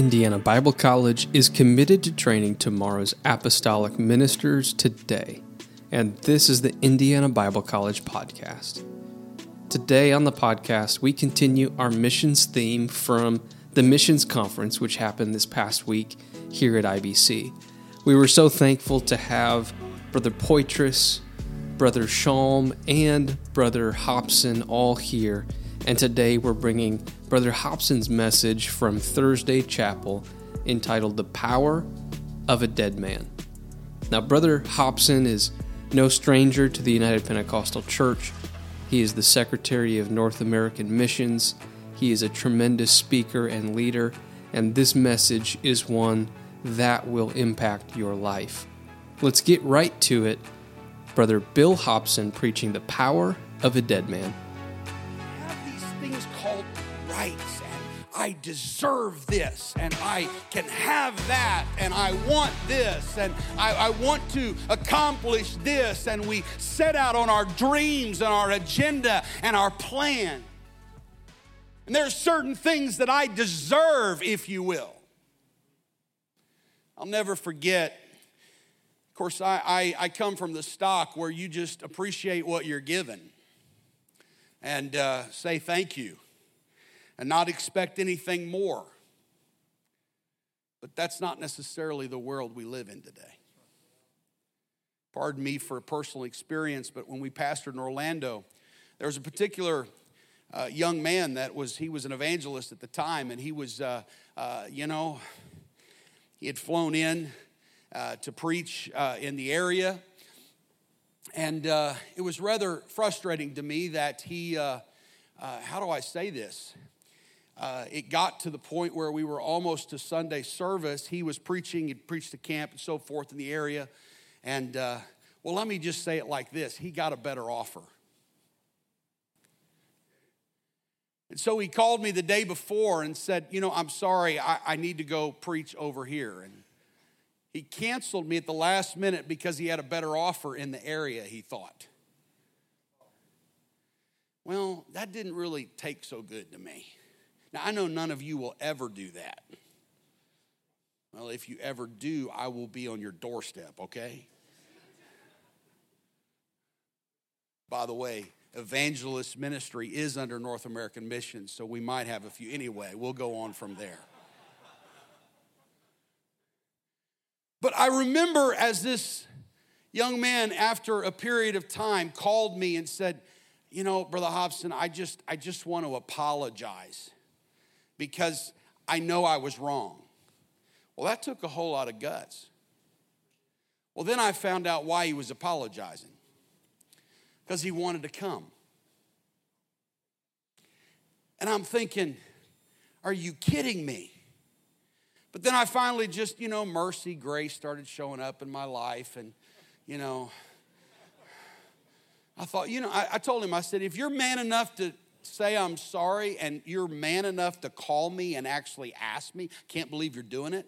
Indiana Bible College is committed to training tomorrow's apostolic ministers today, and this is the Indiana Bible College podcast. Today on the podcast, we continue our missions theme from the missions conference, which happened this past week here at IBC. We were so thankful to have Brother Poitras, Brother Shalm, and Brother Hobson all here and today we're bringing Brother Hobson's message from Thursday Chapel entitled The Power of a Dead Man. Now, Brother Hobson is no stranger to the United Pentecostal Church. He is the Secretary of North American Missions. He is a tremendous speaker and leader, and this message is one that will impact your life. Let's get right to it. Brother Bill Hobson preaching the power of a dead man rights and I deserve this and I can have that and I want this and I, I, want to accomplish this. And we set out on our dreams and our agenda and our plan. And there are certain things that I deserve, if you will. I'll never forget. Of course, I, I, I come from the stock where you just appreciate what you're given and uh, say thank you and not expect anything more. But that's not necessarily the world we live in today. Pardon me for a personal experience, but when we pastored in Orlando, there was a particular uh, young man that was, he was an evangelist at the time, and he was, uh, uh, you know, he had flown in uh, to preach uh, in the area. And uh, it was rather frustrating to me that he, how do I say this? uh, it got to the point where we were almost to Sunday service. He was preaching, he'd preached to camp and so forth in the area. And, uh, well, let me just say it like this he got a better offer. And so he called me the day before and said, You know, I'm sorry, I, I need to go preach over here. And he canceled me at the last minute because he had a better offer in the area, he thought. Well, that didn't really take so good to me. Now, I know none of you will ever do that. Well, if you ever do, I will be on your doorstep, okay? By the way, evangelist ministry is under North American Mission, so we might have a few. Anyway, we'll go on from there. But I remember as this young man, after a period of time, called me and said, You know, Brother Hobson, I just, I just want to apologize because I know I was wrong. Well, that took a whole lot of guts. Well, then I found out why he was apologizing because he wanted to come. And I'm thinking, are you kidding me? But then I finally just, you know, mercy, grace started showing up in my life. And, you know, I thought, you know, I, I told him, I said, if you're man enough to say I'm sorry and you're man enough to call me and actually ask me, can't believe you're doing it.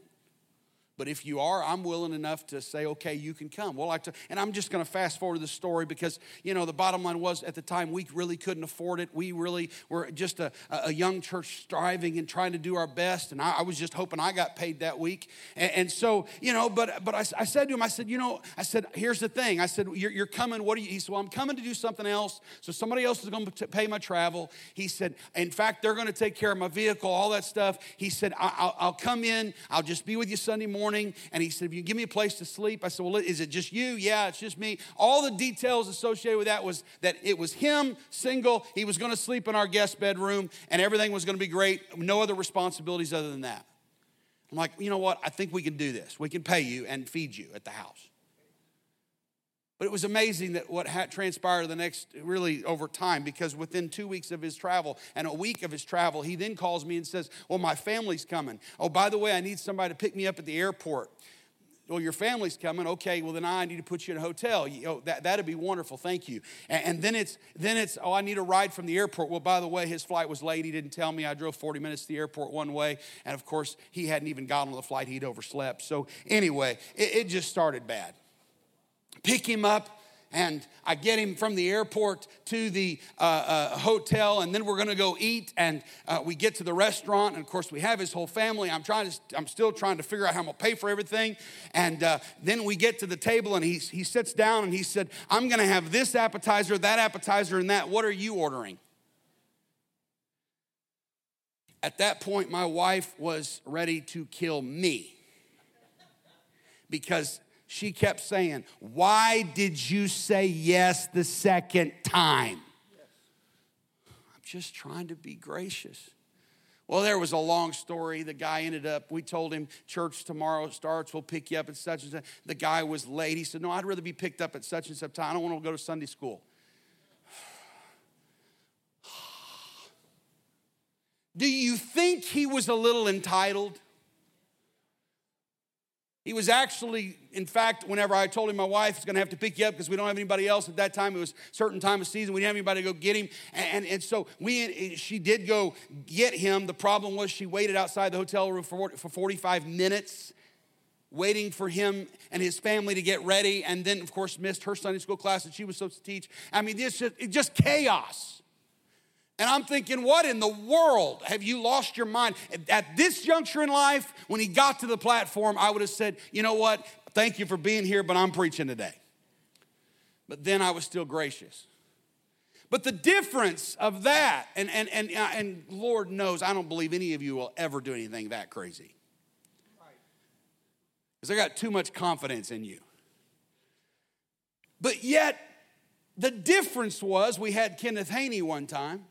But if you are, I'm willing enough to say, okay, you can come. Well, I t- and I'm just going to fast forward the story because, you know, the bottom line was at the time we really couldn't afford it. We really were just a, a young church striving and trying to do our best. And I, I was just hoping I got paid that week. And, and so, you know, but but I, I, said to him, I said, you know, I said, here's the thing. I said, you're, you're coming. What are you? He said, well, I'm coming to do something else. So somebody else is going to pay my travel. He said, in fact, they're going to take care of my vehicle, all that stuff. He said, I'll, I'll come in. I'll just be with you Sunday morning morning and he said, If you give me a place to sleep, I said, Well, is it just you? Yeah, it's just me. All the details associated with that was that it was him, single. He was going to sleep in our guest bedroom and everything was going to be great. No other responsibilities other than that. I'm like, You know what? I think we can do this. We can pay you and feed you at the house. But it was amazing that what had transpired the next, really over time, because within two weeks of his travel and a week of his travel, he then calls me and says, Well, my family's coming. Oh, by the way, I need somebody to pick me up at the airport. Well, your family's coming. Okay, well then I need to put you in a hotel. You, oh, that that'd be wonderful. Thank you. And, and, then it's then it's oh I need a ride from the airport. Well, by the way, his flight was late. He didn't tell me. I drove 40 minutes to the airport one way, and of course he hadn't even gotten on the flight. He'd overslept. So anyway, it, it just started bad. Pick him up and I get him from the airport to the uh, uh, hotel, and then we're going to go eat. And uh, we get to the restaurant, and of course we have his whole family. I'm trying to, I'm still trying to figure out how I'm going to pay for everything. And uh, then we get to the table, and he he sits down, and he said, "I'm going to have this appetizer, that appetizer, and that. What are you ordering?" At that point, my wife was ready to kill me because she kept saying, Why did you say yes the second time? I'm just trying to be gracious. Well, there was a long story. The guy ended up, we told him, church tomorrow starts, we'll pick you up at such and such. The guy was late. He said, No, I'd rather be picked up at such and such time. I don't want to go to Sunday school. Do you think he was a little entitled? He was actually, in fact, whenever I told him my wife is going to have to pick you up because we don't have anybody else at that time, it was certain time of season, we didn't have anybody to go get him. And, and so we, she did go get him. The problem was she waited outside the hotel room for, for 45 minutes, waiting for him and his family to get ready, and then, of course, missed her Sunday school class that she was supposed to teach. I mean, it's just, just chaos. And I'm thinking, what in the world have you lost your mind? At this juncture in life, when he got to the platform, I would have said, you know what? Thank you for being here, but I'm preaching today. But then I was still gracious. But the difference of that, and, and, and, uh, and Lord knows, I don't believe any of you will ever do anything that crazy. Because I got too much confidence in you. But yet, the difference was we had Kenneth Haney one time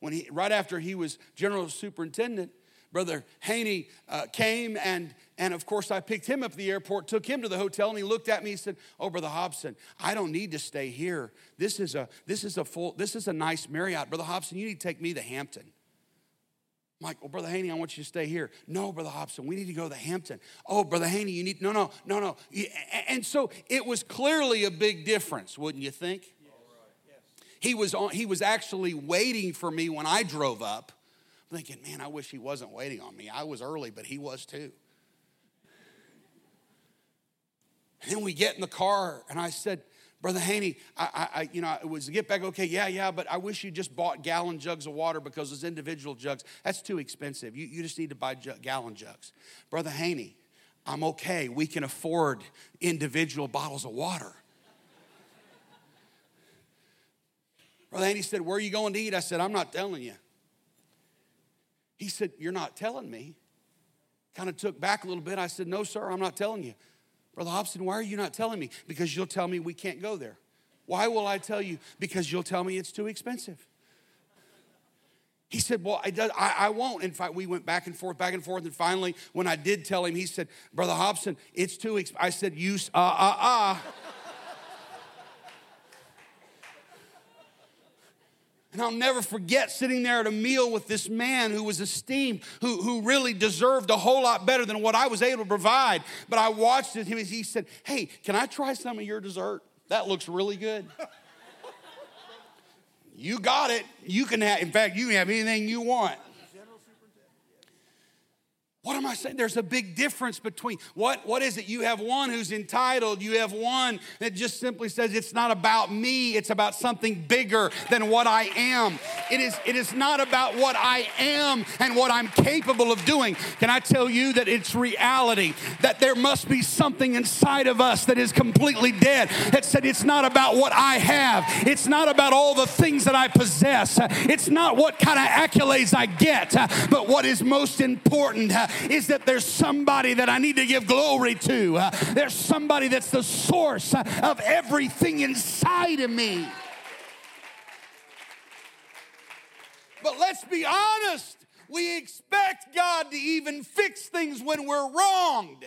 when he, right after he was general superintendent, Brother Haney uh, came and, and of course I picked him up at the airport, took him to the hotel, and he looked at me. He said, "Oh, Brother Hobson, I don't need to stay here. This is a this is a full this is a nice Marriott, Brother Hobson. You need to take me to Hampton." I'm like, well, Brother Haney, I want you to stay here. No, Brother Hobson, we need to go to the Hampton. Oh, Brother Haney, you need, no, no, no, no. And so it was clearly a big difference, wouldn't you think? He was, on, he was actually waiting for me when I drove up, thinking, man, I wish he wasn't waiting on me. I was early, but he was too. And then we get in the car, and I said, Brother Haney, I, I, you know, it was get back okay. Yeah, yeah, but I wish you just bought gallon jugs of water because those individual jugs, that's too expensive. You, you just need to buy gallon jugs. Brother Haney, I'm okay. We can afford individual bottles of water. Brother Haney said, Where are you going to eat? I said, I'm not telling you. He said, You're not telling me. Kind of took back a little bit. I said, No, sir, I'm not telling you. Brother Hobson, why are you not telling me? Because you'll tell me we can't go there. Why will I tell you? Because you'll tell me it's too expensive. He said, Well, I, does, I, I, won't. In fact, we went back and forth, back and forth. And finally, when I did tell him, he said, Brother Hobson, it's too expensive. I said, You, uh, uh, uh. And I'll never forget sitting there at a meal with this man who was esteemed, who, who really deserved a whole lot better than what I was able to provide. But I watched it, he said, Hey, can I try some of your dessert? That looks really good. you got it. You can have, in fact, you can have anything you want. What am I saying? There's a big difference between what, what is it? You have one who's entitled, you have one that just simply says, It's not about me, it's about something bigger than what I am. It is, it is not about what I am and what I'm capable of doing. Can I tell you that it's reality? That there must be something inside of us that is completely dead. That said, It's not about what I have, it's not about all the things that I possess, it's not what kind of accolades I get, but what is most important is that there's somebody that I need to give glory to. Uh, there's somebody that's the source of everything inside of me. But let's be honest, we expect God to even fix things when we're wronged.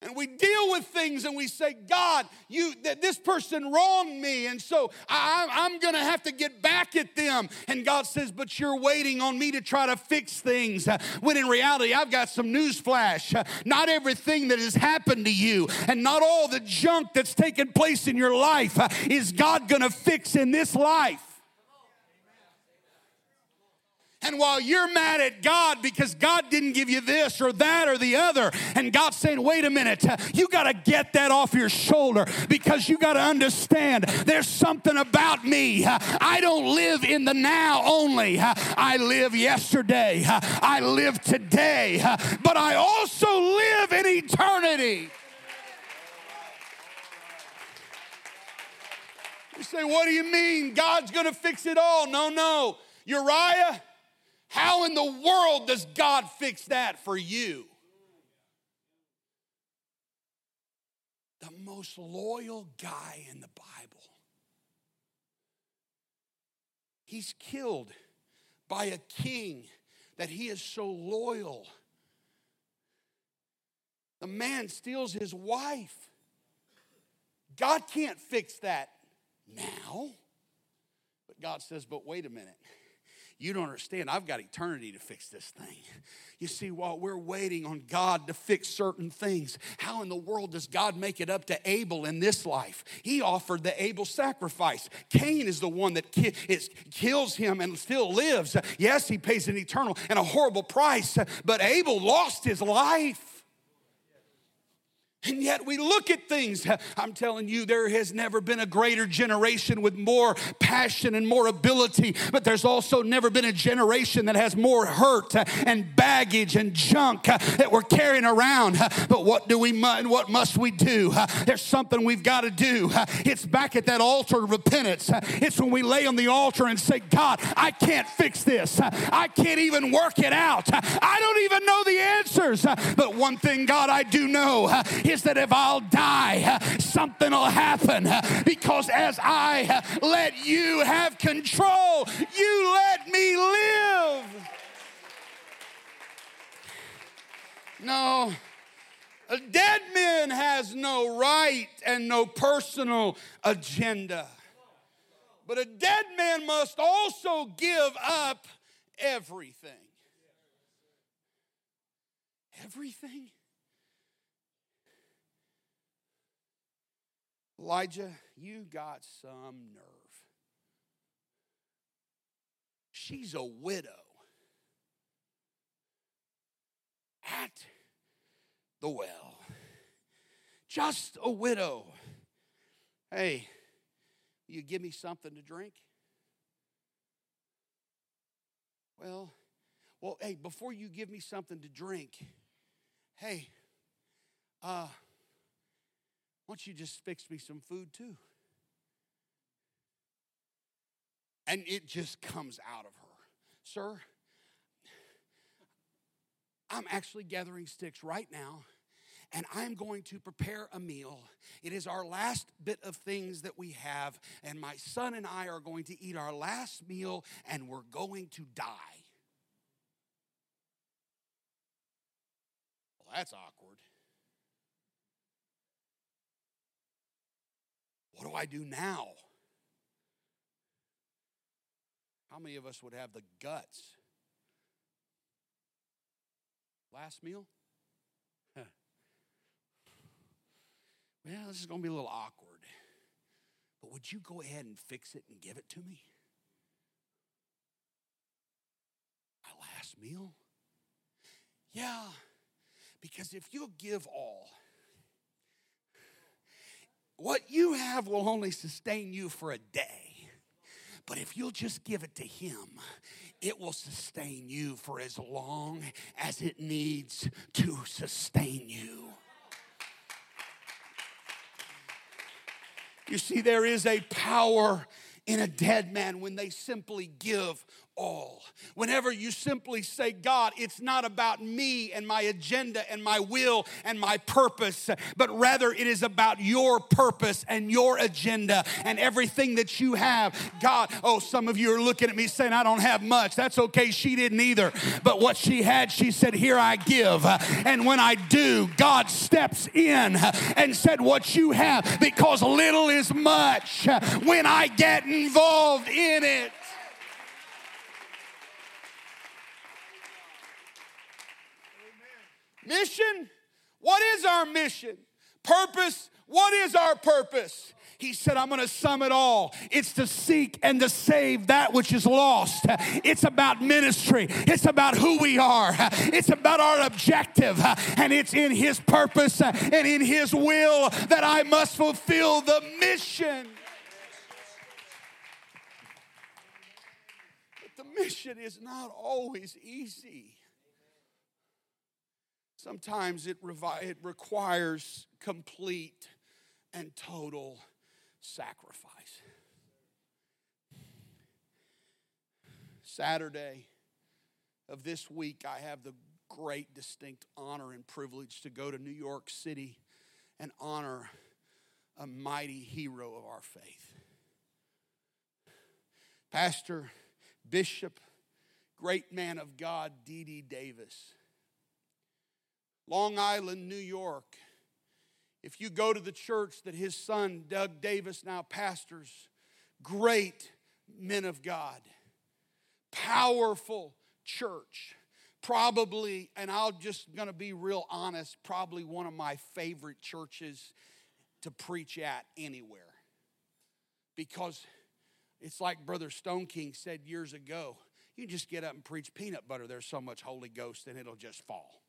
And we deal with things and we say, God, you that this person wronged me, and so I, I'm gonna have to get back at them. And God says, But you're waiting on me to try to fix things. When in reality, I've got some news flash. Not everything that has happened to you, and not all the junk that's taken place in your life is God gonna fix in this life. And while you're mad at God because God didn't give you this or that or the other, and God's saying, wait a minute, you got to get that off your shoulder because you got to understand there's something about me. I don't live in the now only, I live yesterday, I live today, but I also live in eternity. You say, what do you mean? God's going to fix it all. No, no. Uriah, how in the world does God fix that for you? The most loyal guy in the Bible. He's killed by a king that he is so loyal. The man steals his wife. God can't fix that now. But God says, but wait a minute. You don't understand. I've got eternity to fix this thing. You see, while we're waiting on God to fix certain things, how in the world does God make it up to Abel in this life? He offered the Abel sacrifice. Cain is the one that ki- is, kills him and still lives. Yes, he pays an eternal and a horrible price, but Abel lost his life. And yet we look at things. I'm telling you, there has never been a greater generation with more passion and more ability, but there's also never been a generation that has more hurt and baggage and junk that we're carrying around. But what do we what must we do? There's something we've got to do. It's back at that altar of repentance. It's when we lay on the altar and say, God, I can't fix this. I can't even work it out. I don't even know the answers. But one thing, God, I do know is that if I'll die, something will happen because as I let you have control, you let me live. No. A dead man has no right and no personal agenda. But a dead man must also give up everything. Everything? Elijah, you got some nerve. She's a widow at the well. Just a widow. Hey, you give me something to drink? Well, well, hey, before you give me something to drink, hey, uh, why don't you just fix me some food too? And it just comes out of her. Sir, I'm actually gathering sticks right now and I'm going to prepare a meal. It is our last bit of things that we have, and my son and I are going to eat our last meal, and we're going to die. Well, that's awkward. What do I do now? How many of us would have the guts? Last meal? Well, this is going to be a little awkward. But would you go ahead and fix it and give it to me? My last meal? Yeah, because if you'll give all, what you have will only sustain you for a day. But if you'll just give it to Him, it will sustain you for as long as it needs to sustain you. You see, there is a power in a dead man when they simply give all. Whenever you simply say, God, it's not about me and my agenda and my will and my purpose, but rather it is about your purpose and your agenda and everything that you have. God, oh, some of you are looking at me saying, I don't have much. That's okay. She didn't either. But what she had, she said, Here I give. And when I do, God steps in and said, What you have, because little is much when I get involved in it. Mission? What is our mission? Purpose, what is our purpose? He said, I'm going to sum it all. It's to seek and to save that which is lost. It's about ministry. It's about who we are. It's about our objective. And it's in His purpose and in His will that I must fulfill the mission. But the mission is not always easy. Sometimes it, revi- it requires complete and total sacrifice. Saturday of this week, I have the great, distinct honor and privilege to go to New York City and honor a mighty hero of our faith. Pastor, Bishop, great man of God, D.D. Davis. Long Island, New York if you go to the church that his son, Doug Davis, now pastors, great men of God, powerful church. Probably, and I'm just gonna be real honest, probably one of my favorite churches to preach at anywhere. Because it's like Brother Stoneking said years ago you just get up and preach peanut butter, there's so much Holy Ghost, and it'll just fall.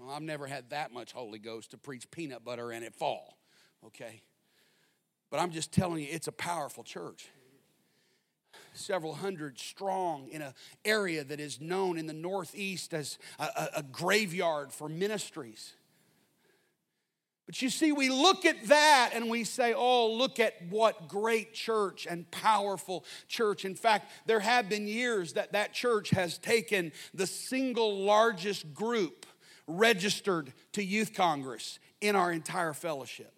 Well, I've never had that much Holy Ghost to preach peanut butter and it fall, okay? But I'm just telling you, it's a powerful church. Several hundred strong in an area that is known in the Northeast as a, a, a graveyard for ministries. But you see, we look at that and we say, oh, look at what great church and powerful church. In fact, there have been years that that church has taken the single largest group registered to Youth Congress in our entire fellowship.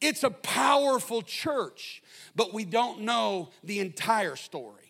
It's a powerful church, but we don't know the entire story.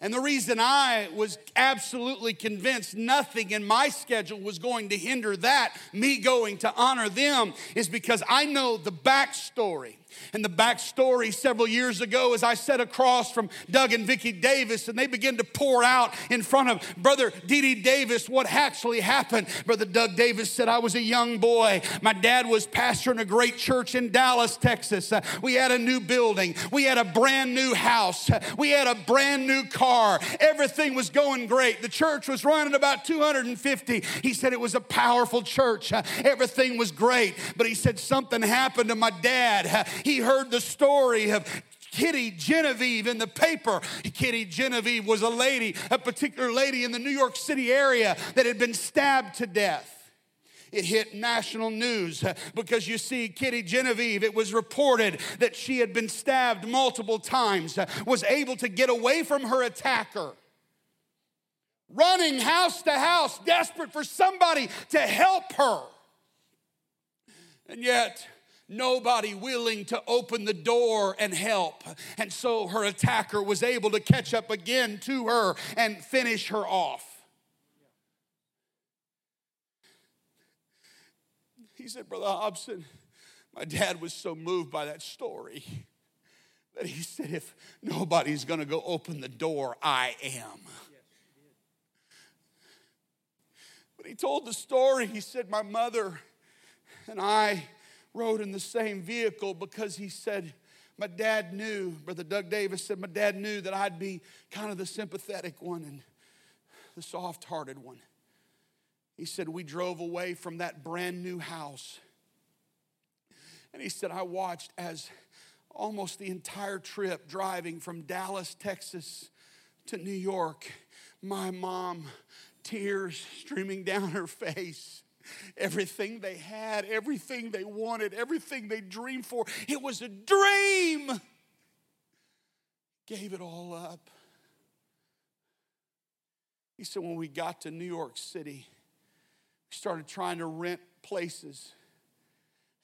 And the reason I was absolutely convinced nothing in my schedule was going to hinder that, me going to honor them, is because I know the backstory and the backstory several years ago as I sat across from Doug and Vicki Davis and they began to pour out in front of Brother D.D. Davis what actually happened. Brother Doug Davis said, I was a young boy. My dad was pastor in a great church in Dallas, Texas. Uh, we had a new building. We had a brand new house. Uh, we had a brand new car. Everything was going great. The church was running about 250. He said it was a powerful church. Uh, everything was great. But he said something happened to my dad. He heard the story of Kitty Genovese in the paper. Kitty Genovese was a lady, a particular lady in the New York City area that had been stabbed to death. It hit national news because you see, Kitty Genovese, it was reported that she had been stabbed multiple times, was able to get away from her attacker, running house to house, desperate for somebody to help her. And yet, nobody willing to open the door and help. And so her attacker was able to catch up again to her and finish her off. He said, Brother Hobson, my dad was so moved by that story that he said, If nobody's gonna go open the door, I am. But he told the story. He said, My mother and I rode in the same vehicle because he said, my dad knew, Brother Doug Davis said, my dad knew that I'd be kind of the sympathetic one and the soft hearted one. He said, We drove away from that brand new house. And he said, I watched as almost the entire trip driving from Dallas, Texas to New York, my mom, tears streaming down her face everything they had, everything they wanted, everything they dreamed for. It was a dream. Gave it all up. He said, when we got to New York City, we started trying to rent places.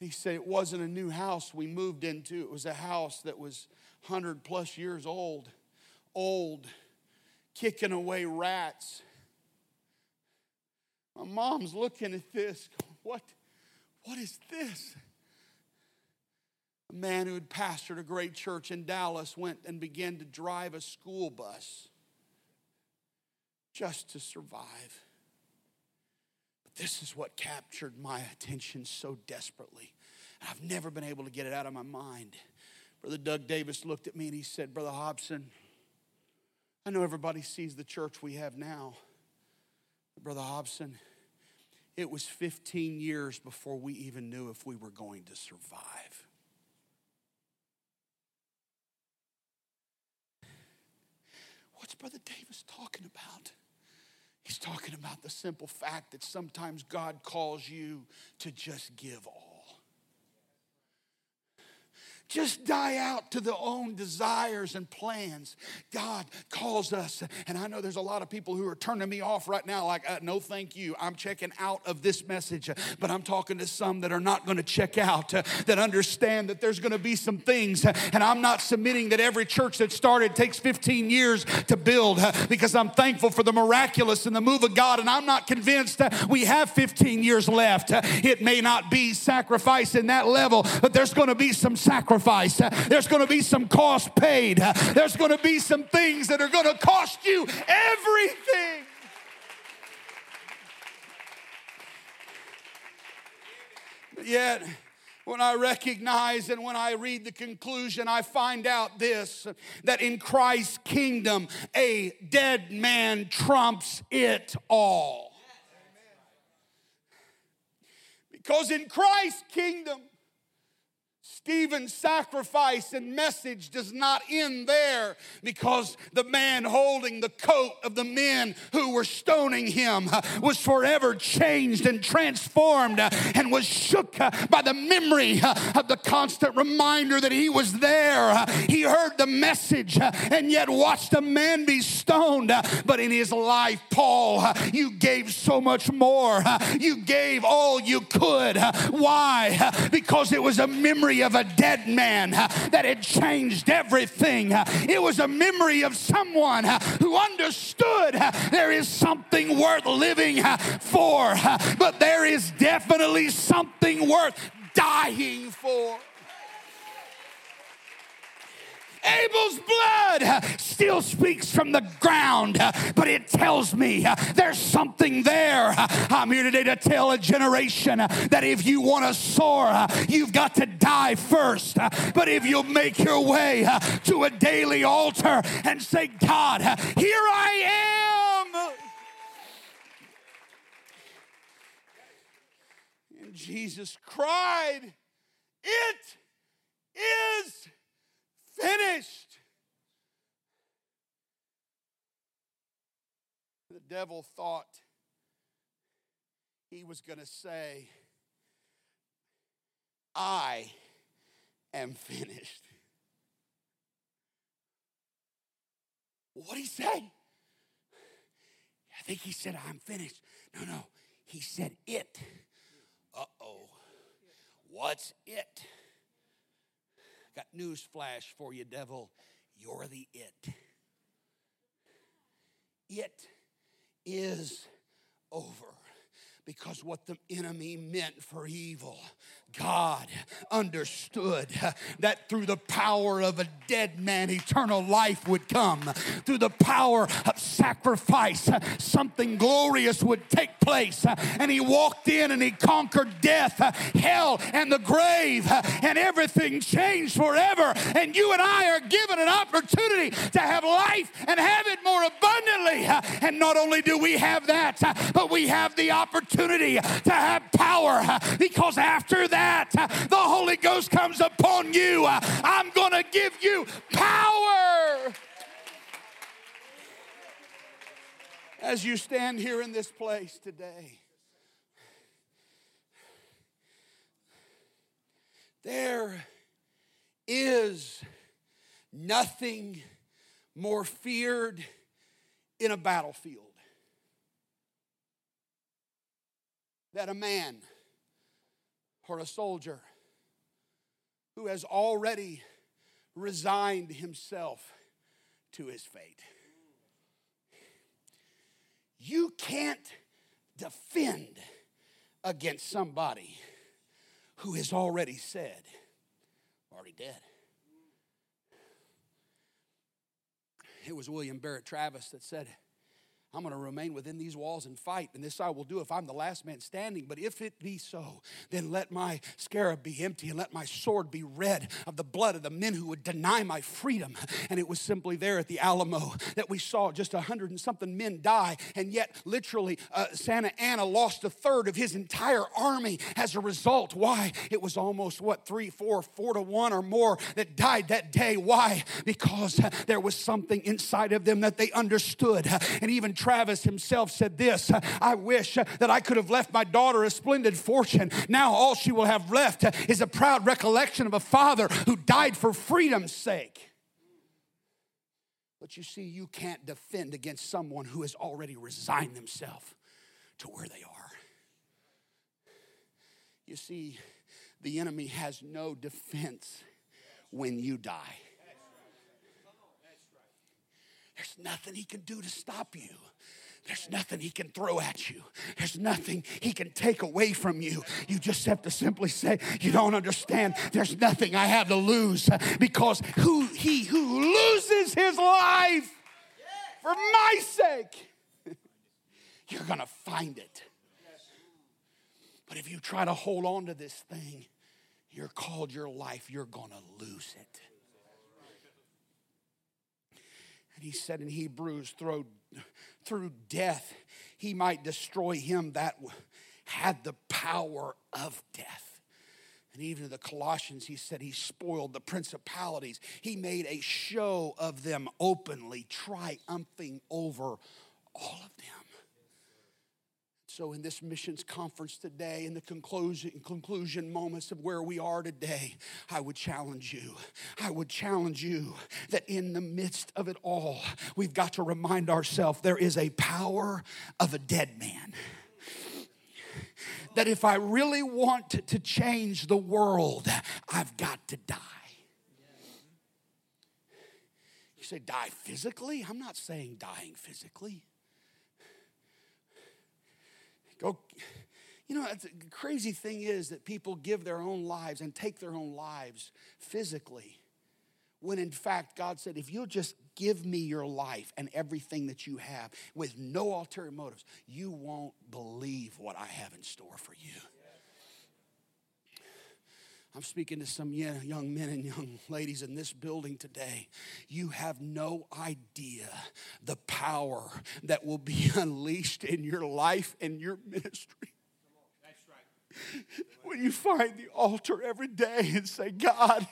He said it wasn't a new house we moved into, it was a house that was 100 plus years old, old, kicking away rats my mom's looking at this, what, what is this? A man who had pastored a great church in Dallas went and began to drive a school bus just to survive. But this is what captured my attention so desperately. I've never been able to get it out of my mind. Brother Doug Davis looked at me and he said, Brother Hobson, I know everybody sees the church we have now. Brother Hobson, it was 15 years before we even knew if we were going to survive. What's Brother Davis talking about? He's talking about the simple fact that sometimes God calls you to just give all just die out to their own desires and plans. God calls us, and I know there's a lot of people who are turning me off right now, like, uh, no, thank you. I'm checking out of this message, but I'm talking to some that are not going to check out, uh, that understand that there's going to be some things, and I'm not submitting that every church that started takes 15 years to build uh, because I'm thankful for the miraculous and the move of God, and I'm not convinced we have 15 years left. It may not be sacrifice in that level, but there's going to be some sacrifice There's going to be some cost paid. There's going to be some things that are going to cost you everything. Yet, when I recognize and when I read the conclusion, I find out this that in Christ's kingdom, a dead man trumps it all. Because in Christ's kingdom, Stephen's sacrifice and message does not end there because the man holding the coat of the men who were stoning him uh, was forever changed and transformed uh, and was shook uh, by the memory of the constant reminder that he was there. He heard the message and yet watched a man be stoned. But in his life, Paul, you gave so much more. You gave all you could. Why? Because it was a memory of a dead man that had changed everything. It was a memory of someone who understood there is something worth living for, but there is definitely something worth dying for. Abel's blood still speaks from the ground, but it tells me there's something there. I'm here today to tell a generation that if you want to soar, you've got to die first. But if you'll make your way to a daily altar and say, God, here I am. And Jesus cried, It is finished. The devil thought he was going to say, I am finished. What did he say? I think he said, I'm finished. No, no. He said, it. Uh oh. What's it? Got news flash for you, devil. You're the it. It is over because what the enemy meant for evil, God understood that through the power of a dead man, eternal life would come. Through the power of sacrifice, something glorious would take place. And he walked in and he conquered death, hell, and the grave, and everything changed forever. And you and I are given an opportunity to have life and have it more abundantly. And not only do we have that, but we have the opportunity to have power because after that, that the Holy Ghost comes upon you, I'm going to give you power. As you stand here in this place today, there is nothing more feared in a battlefield that a man or a soldier who has already resigned himself to his fate. You can't defend against somebody who has already said, already dead. It was William Barrett Travis that said, I'm going to remain within these walls and fight, and this I will do if I'm the last man standing. But if it be so, then let my scarab be empty and let my sword be red of the blood of the men who would deny my freedom. And it was simply there at the Alamo that we saw just a hundred and something men die, and yet literally uh, Santa Anna lost a third of his entire army as a result. Why? It was almost what three, four, four to one or more that died that day. Why? Because uh, there was something inside of them that they understood, and even Travis himself said this I wish that I could have left my daughter a splendid fortune. Now all she will have left is a proud recollection of a father who died for freedom's sake. But you see, you can't defend against someone who has already resigned themselves to where they are. You see, the enemy has no defense when you die. There's nothing he can do to stop you. There's nothing he can throw at you. There's nothing he can take away from you. You just have to simply say, You don't understand. There's nothing I have to lose because who he who loses his life for my sake, you're gonna find it. But if you try to hold on to this thing, you're called your life, you're gonna lose it. And he said in Hebrews, through, through death, he might destroy him that had the power of death. And even in the Colossians, he said he spoiled the principalities. He made a show of them openly, triumphing over all. So, in this missions conference today, in the conclusion, conclusion moments of where we are today, I would challenge you. I would challenge you that in the midst of it all, we've got to remind ourselves there is a power of a dead man. That if I really want to change the world, I've got to die. You say, die physically? I'm not saying dying physically. You know, the crazy thing is that people give their own lives and take their own lives physically. When in fact, God said, if you'll just give me your life and everything that you have with no ulterior motives, you won't believe what I have in store for you. I'm speaking to some young men and young ladies in this building today. You have no idea the power that will be unleashed in your life and your ministry. When you find the altar every day and say, God,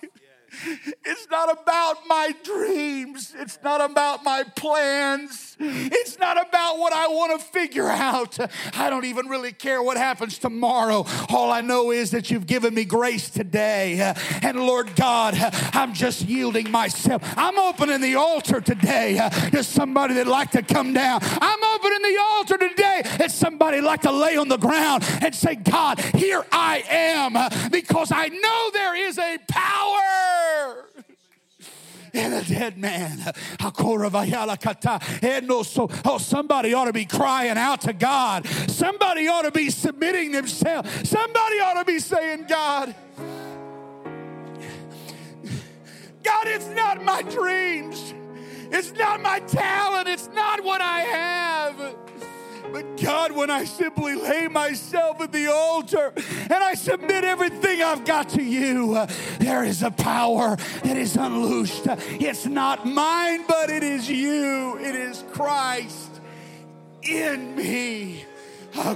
it's not about my dreams. It's not about my plans. It's not about what I want to figure out. I don't even really care what happens tomorrow. All I know is that you've given me grace today. And Lord God, I'm just yielding myself. I'm opening the altar today to somebody that'd like to come down. I'm opening the altar today that somebody like to lay on the ground and say, God, here I am because I know there is a power and a dead man. Oh, somebody ought to be crying out to God. Somebody ought to be submitting themselves. Somebody ought to be saying, God, God, it's not my dreams. It's not my talent. It's not what I have. But God, when I simply lay myself at the altar and I submit everything I've got to you, there is a power that is unloosed. It's not mine, but it is you. It is Christ in me. I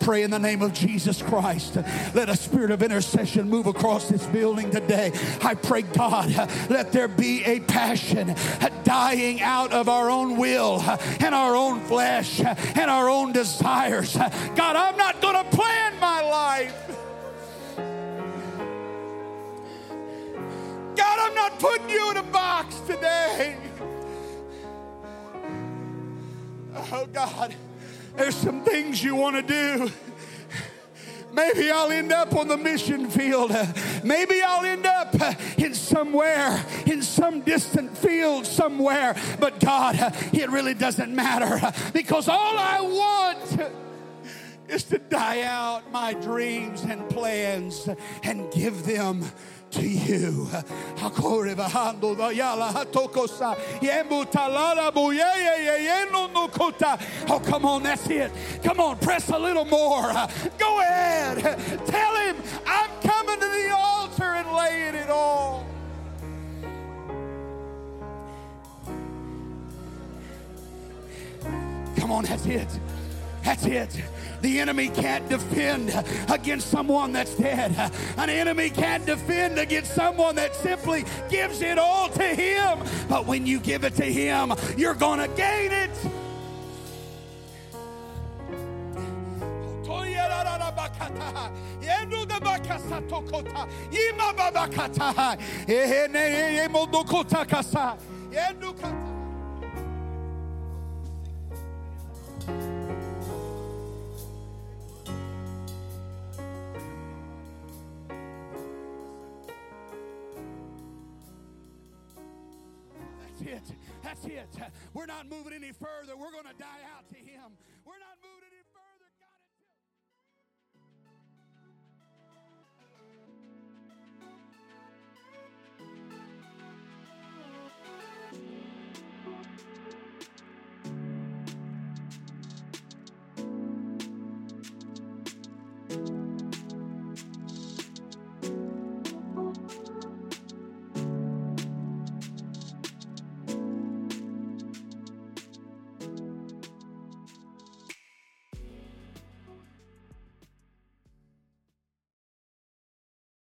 pray in the name of Jesus Christ. Let a spirit of intercession move across this building today. I pray, God, let there be a passion, a dying out of our own will and our own flesh and our own desires. God, I'm not going to plan my life. God, I'm not putting you in a box today. Oh, God, there's some things you want to do. Maybe I'll end up on the mission field. Maybe I'll end up in somewhere, in some distant field somewhere. But God, it really doesn't matter because all I want is to die out my dreams and plans and give them to you. Oh, come on, that's it. Come on, press a little more. Go ahead. Tell him, I'm coming to the altar and laying it all. Come on, that's it. That's it. The enemy can't defend against someone that's dead. An enemy can't defend against someone that simply gives it all to him. But when you give it to him, you're going to gain it. It. We're not moving any further. We're going to die out to Him.